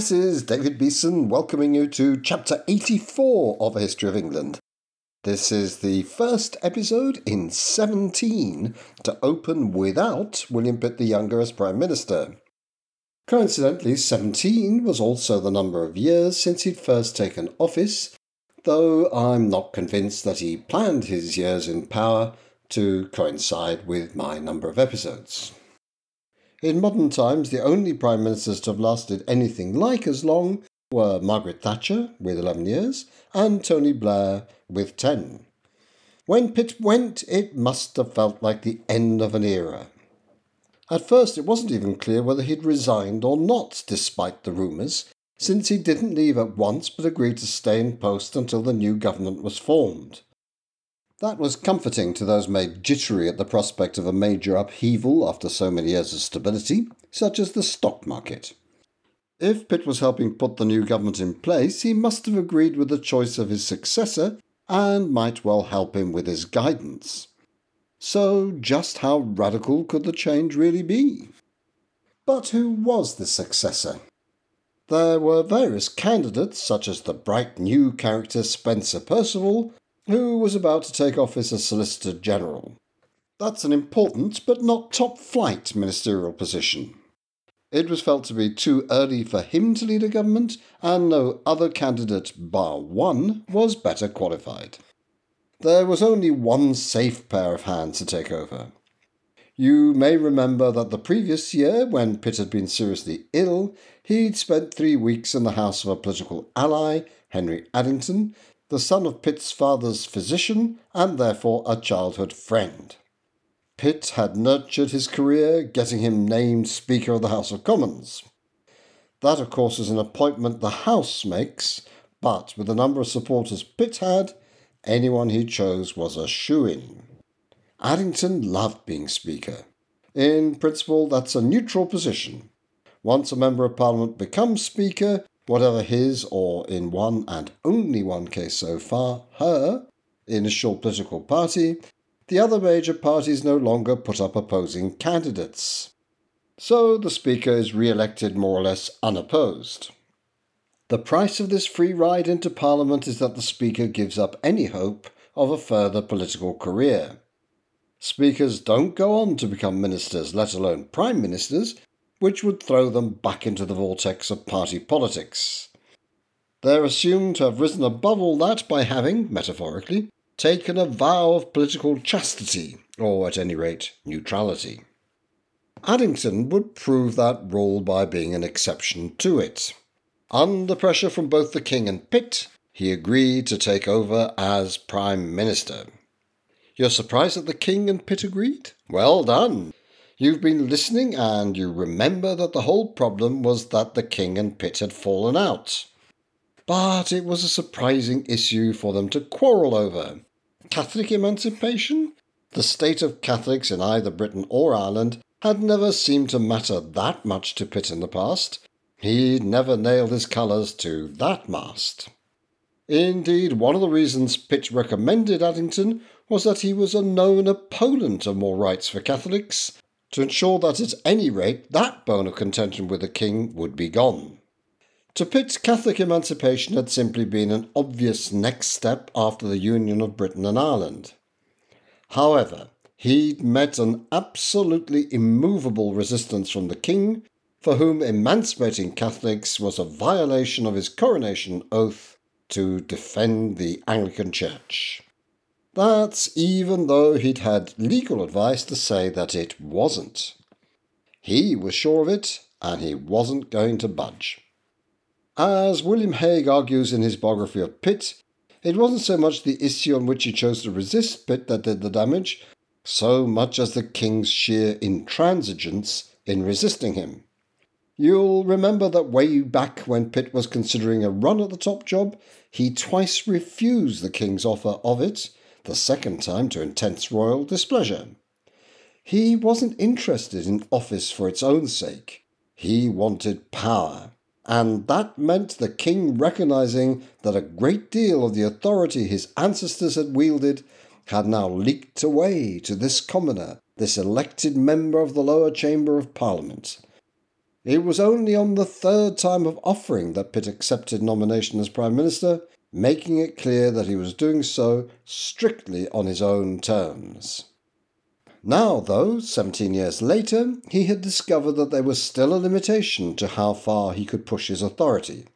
this is David Beeson welcoming you to chapter 84 of A History of England. This is the first episode in 17 to open without William Pitt the Younger as Prime Minister. Coincidentally, 17 was also the number of years since he'd first taken office, though I'm not convinced that he planned his years in power to coincide with my number of episodes. In modern times, the only prime ministers to have lasted anything like as long were Margaret Thatcher, with 11 years, and Tony Blair, with 10. When Pitt went, it must have felt like the end of an era. At first, it wasn't even clear whether he'd resigned or not, despite the rumours, since he didn't leave at once but agreed to stay in post until the new government was formed. That was comforting to those made jittery at the prospect of a major upheaval after so many years of stability, such as the stock market. If Pitt was helping put the new government in place, he must have agreed with the choice of his successor and might well help him with his guidance. So, just how radical could the change really be? But who was the successor? There were various candidates, such as the bright new character Spencer Perceval, who was about to take office as Solicitor General. That's an important but not top flight ministerial position. It was felt to be too early for him to lead a government, and no other candidate, bar one, was better qualified. There was only one safe pair of hands to take over. You may remember that the previous year, when Pitt had been seriously ill, he'd spent three weeks in the house of a political ally, Henry Addington, the son of Pitt's father's physician and therefore a childhood friend. Pitt had nurtured his career, getting him named Speaker of the House of Commons. That, of course, is an appointment the House makes, but with the number of supporters Pitt had, Anyone he chose was a shoo in. Addington loved being Speaker. In principle, that's a neutral position. Once a Member of Parliament becomes Speaker, whatever his, or in one and only one case so far, her, initial political party, the other major parties no longer put up opposing candidates. So the Speaker is re elected more or less unopposed. The price of this free ride into Parliament is that the Speaker gives up any hope of a further political career. Speakers don't go on to become ministers, let alone prime ministers, which would throw them back into the vortex of party politics. They're assumed to have risen above all that by having, metaphorically, taken a vow of political chastity, or at any rate, neutrality. Addington would prove that rule by being an exception to it. Under pressure from both the King and Pitt, he agreed to take over as Prime Minister. You're surprised that the King and Pitt agreed? Well done! You've been listening and you remember that the whole problem was that the King and Pitt had fallen out. But it was a surprising issue for them to quarrel over. Catholic emancipation? The state of Catholics in either Britain or Ireland had never seemed to matter that much to Pitt in the past, He'd never nailed his colours to that mast. Indeed, one of the reasons Pitt recommended Addington was that he was a known opponent of more rights for Catholics, to ensure that at any rate that bone of contention with the king would be gone. To Pitt, Catholic emancipation had simply been an obvious next step after the union of Britain and Ireland. However, he'd met an absolutely immovable resistance from the king for whom emancipating Catholics was a violation of his coronation oath to defend the Anglican Church. That's even though he'd had legal advice to say that it wasn't. He was sure of it, and he wasn't going to budge. As William Hague argues in his biography of Pitt, it wasn't so much the issue on which he chose to resist Pitt that did the damage, so much as the king's sheer intransigence in resisting him. You'll remember that way back when Pitt was considering a run at the top job, he twice refused the King's offer of it, the second time to intense royal displeasure. He wasn't interested in office for its own sake. He wanted power. And that meant the king recognizing that a great deal of the authority his ancestors had wielded had now leaked away to this commoner, this elected member of the lower chamber of parliament. It was only on the third time of offering that Pitt accepted nomination as Prime Minister, making it clear that he was doing so strictly on his own terms. Now, though, 17 years later, he had discovered that there was still a limitation to how far he could push his authority.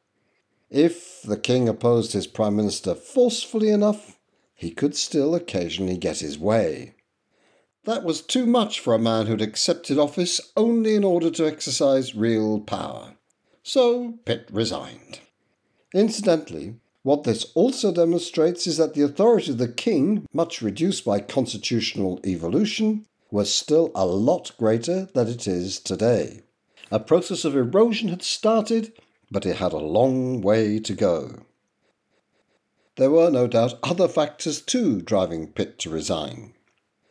If the king opposed his prime minister forcefully enough, he could still occasionally get his way. That was too much for a man who'd accepted office only in order to exercise real power. So Pitt resigned. Incidentally, what this also demonstrates is that the authority of the king, much reduced by constitutional evolution, was still a lot greater than it is today. A process of erosion had started, but it had a long way to go. There were no doubt other factors too driving Pitt to resign.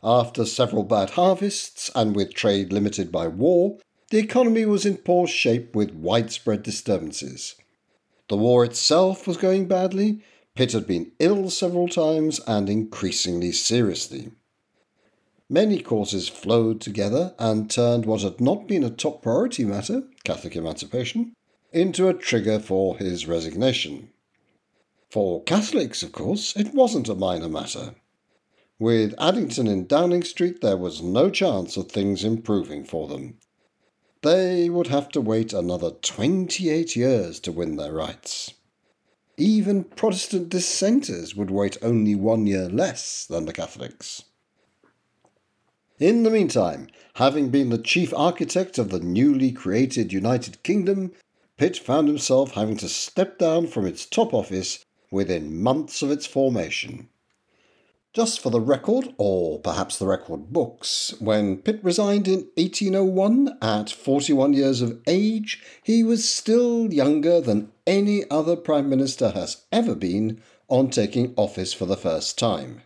After several bad harvests, and with trade limited by war, the economy was in poor shape with widespread disturbances. The war itself was going badly. Pitt had been ill several times and increasingly seriously. Many causes flowed together and turned what had not been a top priority matter, Catholic emancipation, into a trigger for his resignation. For Catholics, of course, it wasn't a minor matter. With Addington in Downing Street, there was no chance of things improving for them. They would have to wait another 28 years to win their rights. Even Protestant dissenters would wait only one year less than the Catholics. In the meantime, having been the chief architect of the newly created United Kingdom, Pitt found himself having to step down from its top office within months of its formation. Just for the record, or perhaps the record books, when Pitt resigned in 1801 at 41 years of age, he was still younger than any other Prime Minister has ever been on taking office for the first time.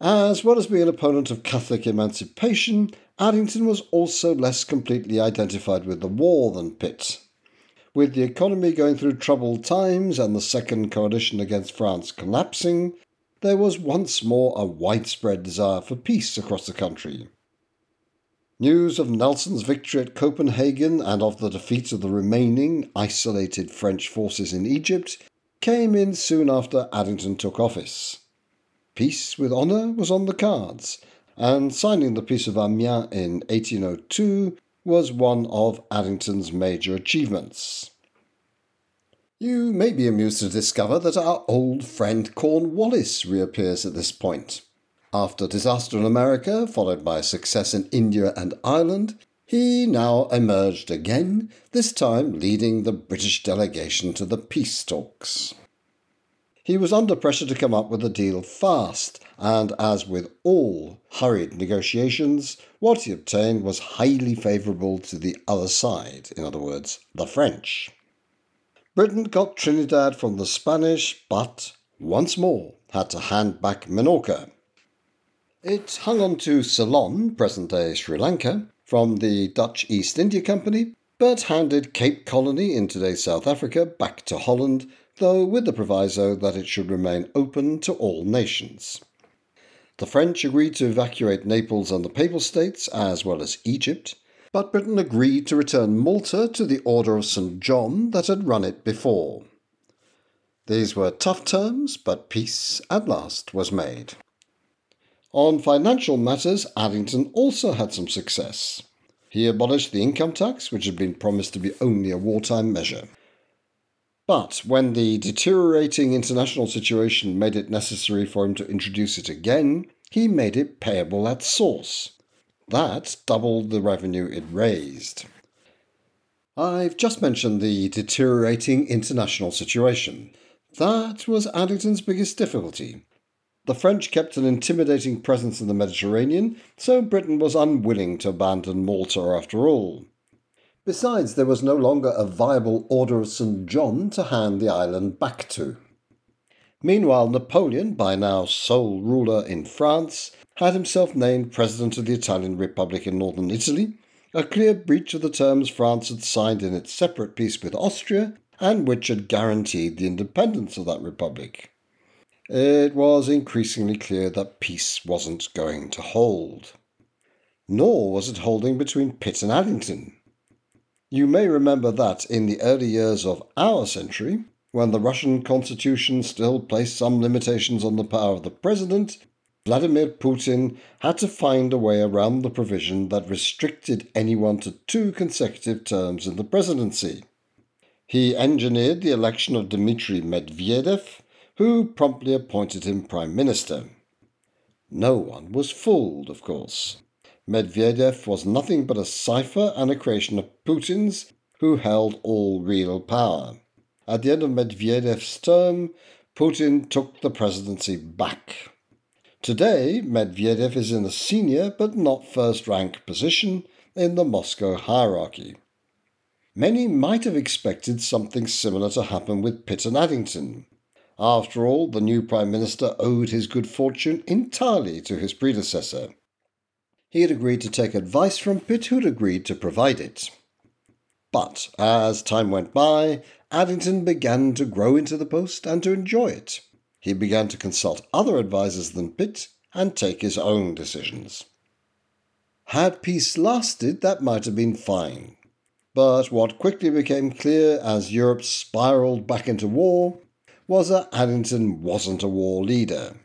As well as being an opponent of Catholic emancipation, Addington was also less completely identified with the war than Pitt. With the economy going through troubled times and the Second Coalition against France collapsing, there was once more a widespread desire for peace across the country. News of Nelson's victory at Copenhagen and of the defeat of the remaining isolated French forces in Egypt came in soon after Addington took office. Peace with honour was on the cards, and signing the Peace of Amiens in 1802 was one of Addington's major achievements. You may be amused to discover that our old friend Cornwallis reappears at this point. After disaster in America, followed by success in India and Ireland, he now emerged again, this time leading the British delegation to the peace talks. He was under pressure to come up with a deal fast, and as with all hurried negotiations, what he obtained was highly favourable to the other side, in other words, the French. Britain got Trinidad from the Spanish, but once more had to hand back Minorca. It hung on to Ceylon, present day Sri Lanka, from the Dutch East India Company, but handed Cape Colony in today's South Africa back to Holland, though with the proviso that it should remain open to all nations. The French agreed to evacuate Naples and the Papal States, as well as Egypt, but Britain agreed to return Malta to the Order of St. John that had run it before. These were tough terms, but peace at last was made. On financial matters, Addington also had some success. He abolished the income tax, which had been promised to be only a wartime measure. But when the deteriorating international situation made it necessary for him to introduce it again, he made it payable at source. That doubled the revenue it raised. I've just mentioned the deteriorating international situation. That was Addington's biggest difficulty. The French kept an intimidating presence in the Mediterranean, so Britain was unwilling to abandon Malta after all. Besides, there was no longer a viable Order of St. John to hand the island back to. Meanwhile, Napoleon, by now sole ruler in France, had himself named President of the Italian Republic in northern Italy, a clear breach of the terms France had signed in its separate peace with Austria and which had guaranteed the independence of that republic. It was increasingly clear that peace wasn't going to hold. Nor was it holding between Pitt and Addington. You may remember that in the early years of our century, when the Russian constitution still placed some limitations on the power of the president, Vladimir Putin had to find a way around the provision that restricted anyone to two consecutive terms in the presidency. He engineered the election of Dmitry Medvedev, who promptly appointed him prime minister. No one was fooled, of course. Medvedev was nothing but a cipher and a creation of Putin's, who held all real power. At the end of Medvedev's term, Putin took the presidency back. Today, Medvedev is in a senior but not first rank position in the Moscow hierarchy. Many might have expected something similar to happen with Pitt and Addington. After all, the new Prime Minister owed his good fortune entirely to his predecessor. He had agreed to take advice from Pitt, who'd agreed to provide it. But as time went by, Addington began to grow into the post and to enjoy it. He began to consult other advisers than Pitt and take his own decisions. Had peace lasted, that might have been fine. But what quickly became clear as Europe spiralled back into war was that Addington wasn't a war leader.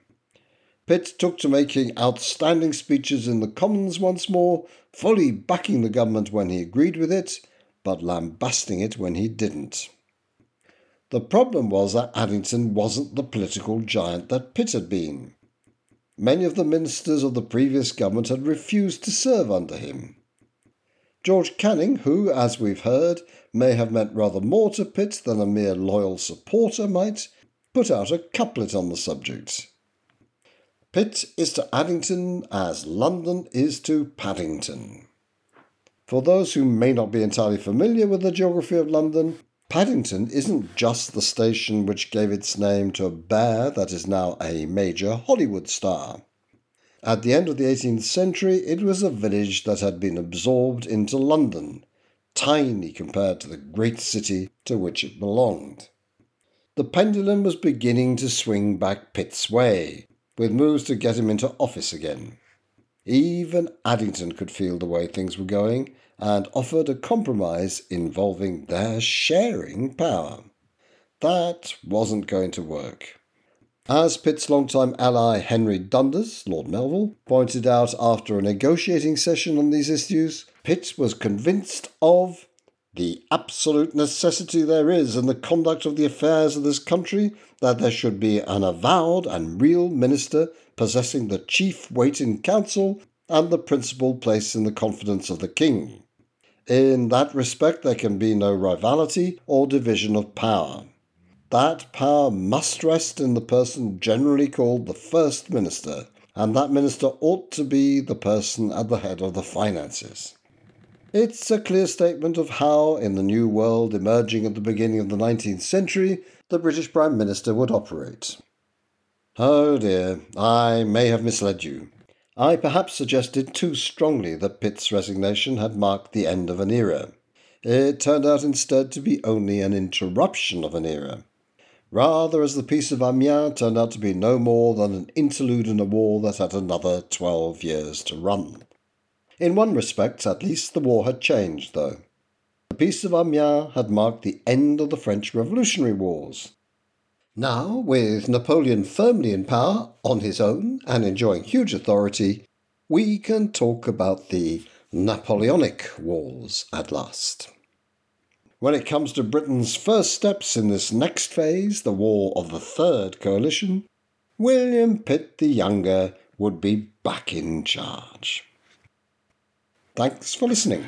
Pitt took to making outstanding speeches in the Commons once more, fully backing the government when he agreed with it, but lambasting it when he didn't. The problem was that Addington wasn't the political giant that Pitt had been. Many of the ministers of the previous government had refused to serve under him. George Canning, who, as we've heard, may have meant rather more to Pitt than a mere loyal supporter might, put out a couplet on the subject. Pitt is to Addington as London is to Paddington. For those who may not be entirely familiar with the geography of London, Paddington isn't just the station which gave its name to a bear that is now a major Hollywood star. At the end of the 18th century, it was a village that had been absorbed into London, tiny compared to the great city to which it belonged. The pendulum was beginning to swing back Pitt's way, with moves to get him into office again. Even Addington could feel the way things were going and offered a compromise involving their sharing power. That wasn't going to work. As Pitt's longtime ally Henry Dundas, Lord Melville, pointed out after a negotiating session on these issues, Pitt was convinced of the absolute necessity there is in the conduct of the affairs of this country that there should be an avowed and real minister possessing the chief weight in council and the principal place in the confidence of the king. In that respect, there can be no rivality or division of power. That power must rest in the person generally called the First Minister, and that minister ought to be the person at the head of the finances. It's a clear statement of how, in the new world emerging at the beginning of the 19th century, the British Prime Minister would operate. Oh dear, I may have misled you. I perhaps suggested too strongly that Pitt's resignation had marked the end of an era. It turned out instead to be only an interruption of an era. Rather, as the Peace of Amiens turned out to be no more than an interlude in a war that had another twelve years to run. In one respect, at least, the war had changed, though. The Peace of Amiens had marked the end of the French Revolutionary Wars. Now, with Napoleon firmly in power on his own and enjoying huge authority, we can talk about the Napoleonic Wars at last. When it comes to Britain's first steps in this next phase, the War of the Third Coalition, William Pitt the Younger would be back in charge. Thanks for listening.